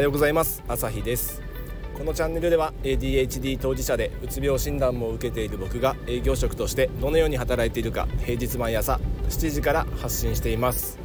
はようございます。朝日です。このチャンネルでは ADHD 当事者でうつ病診断も受けている僕が営業職としてどのように働いているか平日毎朝7時から発信しています。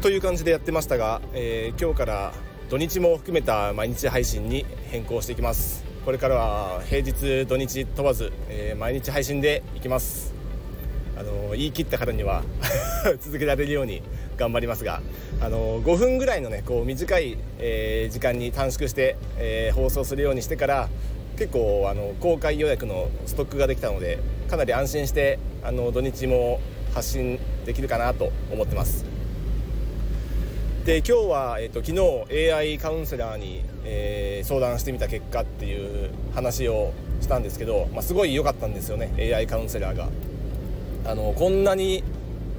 という感じでやってましたが、えー、今日から土日も含めた毎日配信に変更していきます。これからは平日土日問わず、えー、毎日配信でいきます。あの言い切ったからには 続けられるように頑張りますがあの5分ぐらいのねこう短い、えー、時間に短縮して、えー、放送するようにしてから結構あの公開予約のストックができたのでかなり安心してあの土日も発信できるかなと思ってます。で今日は、えーと、昨日 AI カウンセラーに、えー、相談してみた結果っていう話をしたんですけど、まあ、すごい良かったんですよね AI カウンセラーが。あのこんなに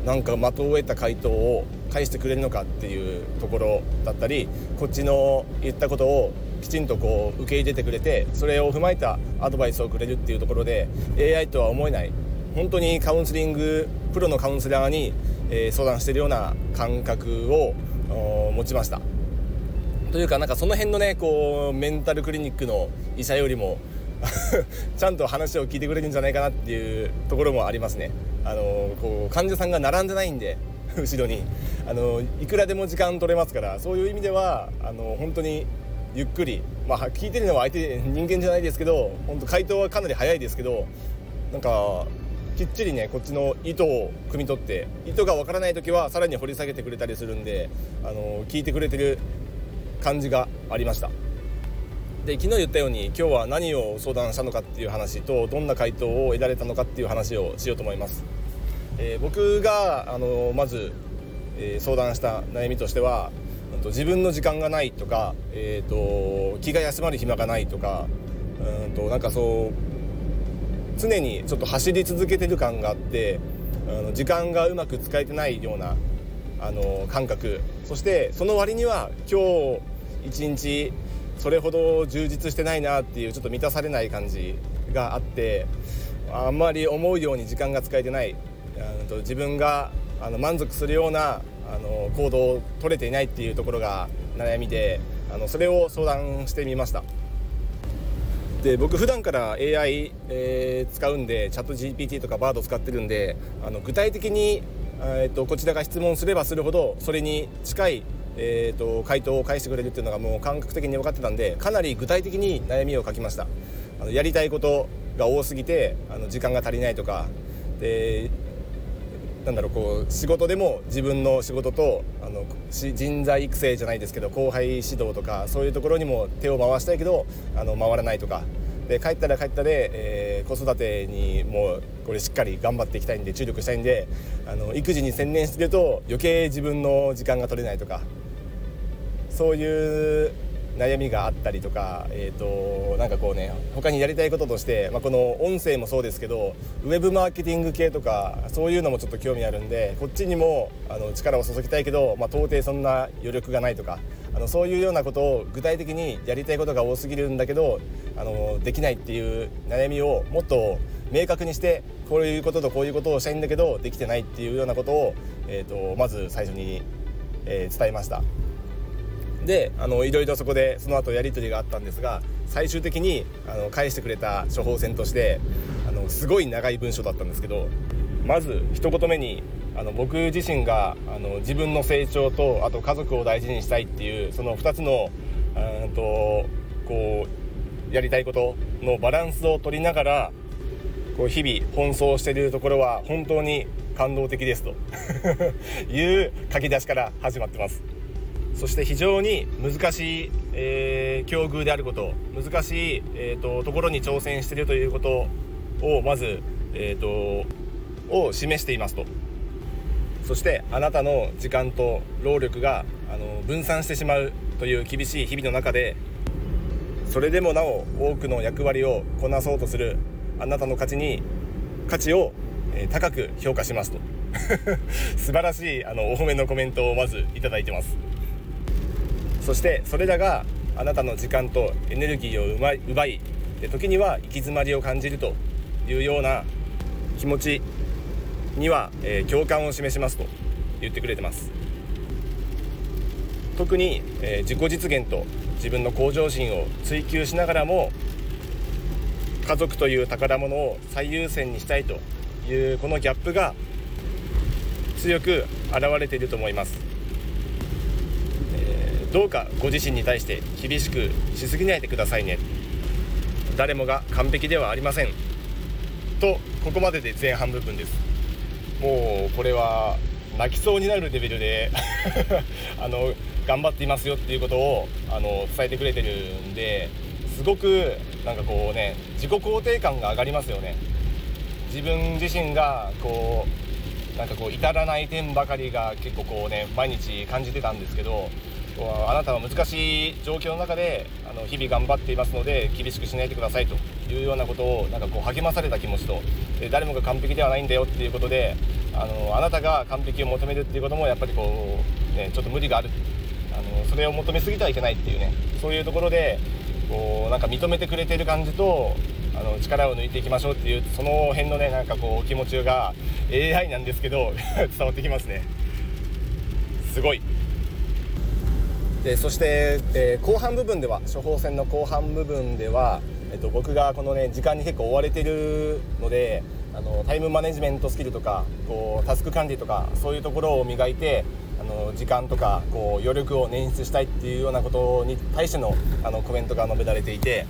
なんか的を得た回答を返してくれるのかっていうところだったりこっちの言ったことをきちんとこう受け入れてくれてそれを踏まえたアドバイスをくれるっていうところで AI とは思えない本当にカウンセリングプロのカウンセラーに、え相談してるような感覚を持ちました。というかなんかその辺のねこうメンタルクリニックの医者よりも ちゃんと話を聞いてくれるんじゃないかなっていうところもありますね。あのこう患者さんが並んでないんで 後ろに。あのいくらでも時間取れますからそういう意味ではあの本当にゆっくり、まあ、聞いてるのは相手人間じゃないですけど本当回答はかなり早いですけどなんかきっちりねこっちの意図を汲み取って意図がわからない時はさらに掘り下げてくれたりするんであの聞いてくれてる感じがありました。で昨日言ったように今日は何を相談したのかっていう話とどんな回答を得られたのかっていう話をしようと思います。えー、僕があのまず、えー、相談した悩みとしては自分の時間がないとか、えーと、気が休まる暇がないとかうんとなんかそう常にちょっと走り続けてる感があってあの時間がうまく使えてないようなあの感覚。そしてその割には今日一日それほど充実してないなっていうちょっと満たされない感じがあってあんまり思うように時間が使えてない。自分があの満足するようなあの行動を取れていないっていうところが悩みであのそれを相談してみました。で僕普段から AI、えー、使うんでチャット GPT とか BARD 使ってるんであの具体的に、えーと、こちらが質問すればするほどそれに近い、えーと、回答を返してくれるっていうのがもう感覚的に分かってたんでかなり具体的に悩みを書きました。あのやりたいことが多すぎてあの時間が足りないとかでなんだろうこう仕事でも自分の仕事とあの人材育成じゃないですけど後輩指導とかそういうところにも手を回したいけどあの回らないとか。で帰ったら帰ったで、えー、子育てにもうこれしっかり頑張っていきたいんで注力したいんであの育児に専念してると余計自分の時間が取れないとか。そういう悩みがあったりとか、えーと、なんかこうね他にやりたいこととして、まあ、この音声もそうですけどウェブマーケティング系とかそういうのもちょっと興味あるんでこっちにもあの力を注ぎたいけど、まあ、到底そんな余力がないとかあのそういうようなことを具体的にやりたいことが多すぎるんだけどあのできないっていう悩みをもっと明確にしてこういうこととこういうことをしたいんだけどできてないっていうようなことを、えーと、まず最初に、えー、伝えました。であのいろいろそこでその後やり取りがあったんですが最終的にあの返してくれた処方箋としてあのすごい長い文章だったんですけどまず一言目にあの僕自身があの自分の成長とあと家族を大事にしたいっていうその2つのうんとこうやりたいことのバランスを取りながらこう日々奔走しているところは本当に感動的ですと いう書き出しから始まってます。そして非常に難しい、えー、境遇であること難しい、えーと、ところに挑戦しているということをまず、えーと、を示していますと。そしてあなたの時間と労力があの分散してしまうという厳しい日々の中でそれでもなお多くの役割をこなそうとするあなたの価値に価値を、え、高く評価しますと。素晴らしいあのお褒めのコメントをまずいいてます。そしてそれらがあなたの時間とエネルギーを奪い奪い時には行き詰まりを感じるというような気持ちには、えー、共感を示しますと言ってくれてます。特に、え自己実現と自分の向上心を追求しながらも家族という宝物を最優先にしたいというこのギャップが強く現れていると思います、どうかご自身に対して厳しくしすぎないでくださいね。誰もが完璧ではありません。とここまでで前半部分です。もうこれは泣きそうになるレベルで あの頑張っていますよっていうことをあの伝えてくれてるんですごくなんかこうね自己肯定感が上がりますよね。自分自身がこうなんかこう至らない点ばかりが結構こうね毎日感じてたんですけどあなたは難しい状況の中であの日々頑張っていますので厳しくしないでくださいというようなことをなんかこう励まされた気持ちと誰もが完璧ではないんだよっていうことであのあなたが完璧を求めるっていうこともやっぱりこう、ね、ちょっと無理がある。あのそれを求めすぎてはいけないっていうねそういうところでこうなんか認めてくれてる感じとあの力を抜いていきましょうっていうその辺のねなんかこう気持ちが AI なんですけど 伝わってきますね。すごい。でそして、えー、後半部分では処方箋の後半部分では、えっと、僕がこのね時間に結構追われてるのであのタイムマネジメントスキルとかこうタスク管理とかそういうところを磨いてあの時間とかこう余力を捻出したいっていうようなことに対してのあのコメントが述べられていて、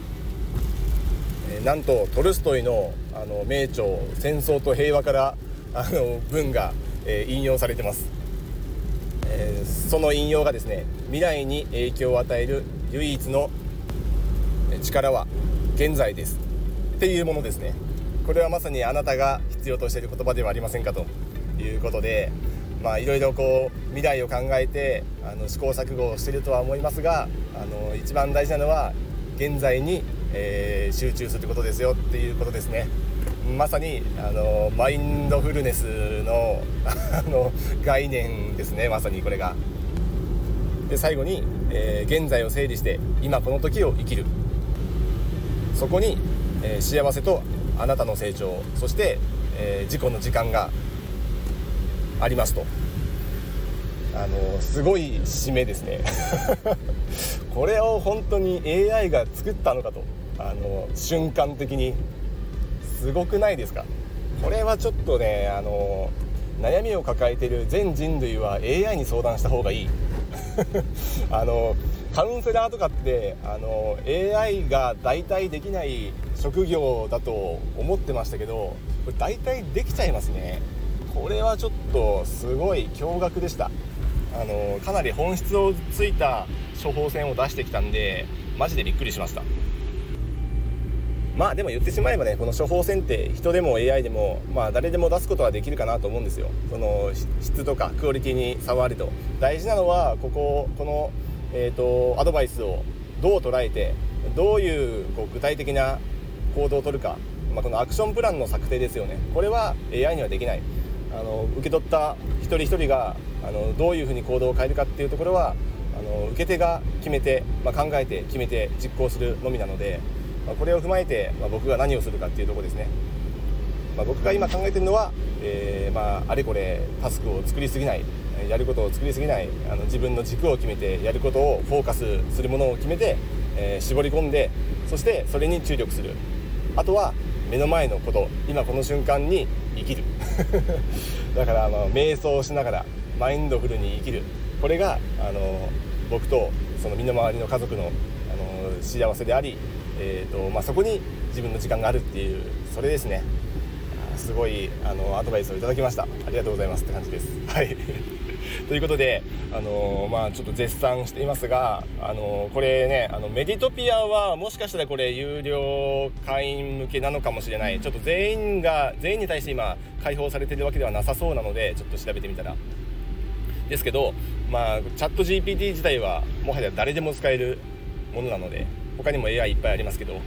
えー、なんとトルストイのあの名著「戦争と平和」からあの文が、えー、引用されてます、えー、その引用がですね未来に影響を与える唯一の力は現在です。っていうものですね。これはまさにあなたが必要としている言葉ではありませんかと。いうことでまあいろいろこう未来を考えてあの試行錯誤をしているとは思いますがあの一番大事なのは現在に、えー、集中することですよ。っていうことですね。まさにあのマインドフルネスのあの概念ですねまさにこれが。で最後に、えー、現在を整理して今この時を生きる。そこに、えー、幸せとあなたの成長そして、えー、自己の時間がありますと。あのすごい締めですね。これを本当に AI が作ったのかとあの瞬間的にすごくないですか？これはちょっとねあの悩みを抱えてる全人類は AI に相談した方がいい。あのカウンセラーとかってあの AI が代替できない職業だと思ってましたけどこれ代替できちゃいますね。これはちょっとすごい驚愕でした。あのかなり本質をついた処方箋を出してきたんでマジでびっくりしました。まあでも言ってしまえばねこの処方箋って人でも AI でもまあ誰でも出すことはできるかなと思うんですよ。その質とかクオリティに差はあると。大事なのはこここの、えーと、アドバイスをどう捉えてどういうこう具体的な行動をとるか、まあ、このアクションプランの策定ですよね。これは AI にはできない。あの受け取った一人一人があのどういうふうに行動を変えるかっていうところはあの受け手が決めて、まあ、考えて決めて実行するのみなので、まあ、これを踏まえて、まあ、僕が何をするかっていうとこですね、まあ僕が今考えてるのは、えー、まあ、あれこれタスクを作りすぎないやることを作りすぎないあの自分の軸を決めてやることをフォーカスするものを決めて、えー、絞り込んでそしてそれに注力する。あとは目の前のこと今この瞬間に生きる。だからあの瞑想をしながらマインドフルに生きる。これがあの僕とその身の回りの家族のあの幸せであり、えーとまあ、そこに自分の時間があるっていうそれですね。すごいあのアドバイスをいただきました。ありがとうございますって感じです。はい。ということで、あのー、まあ、ちょっと絶賛していますが、あのー、これねあのメディトピアはもしかしたらこれ有料会員向けなのかもしれない。ちょっと全員が全員に対して今開放されてるわけではなさそうなのでちょっと調べてみたら。ですけど、まあ、チャット GPT 自体はもはや誰でも使えるものなので他にも AI いっぱいありますけど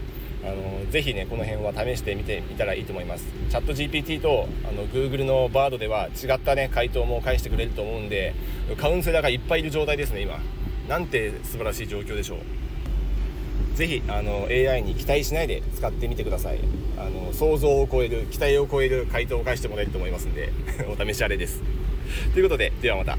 あのぜひねこの辺は試してみてみたらいいと思います。チャット GPT とあの Google のバードでは違ったね回答も返してくれると思うんでカウンセラーがいっぱいいる状態ですね今。なんて素晴らしい状況でしょう。ぜひあの AI に期待しないで使ってみてください。あの想像を超える期待を超える回答を返してもらえると思いますんで お試しあれです。ということでではまた。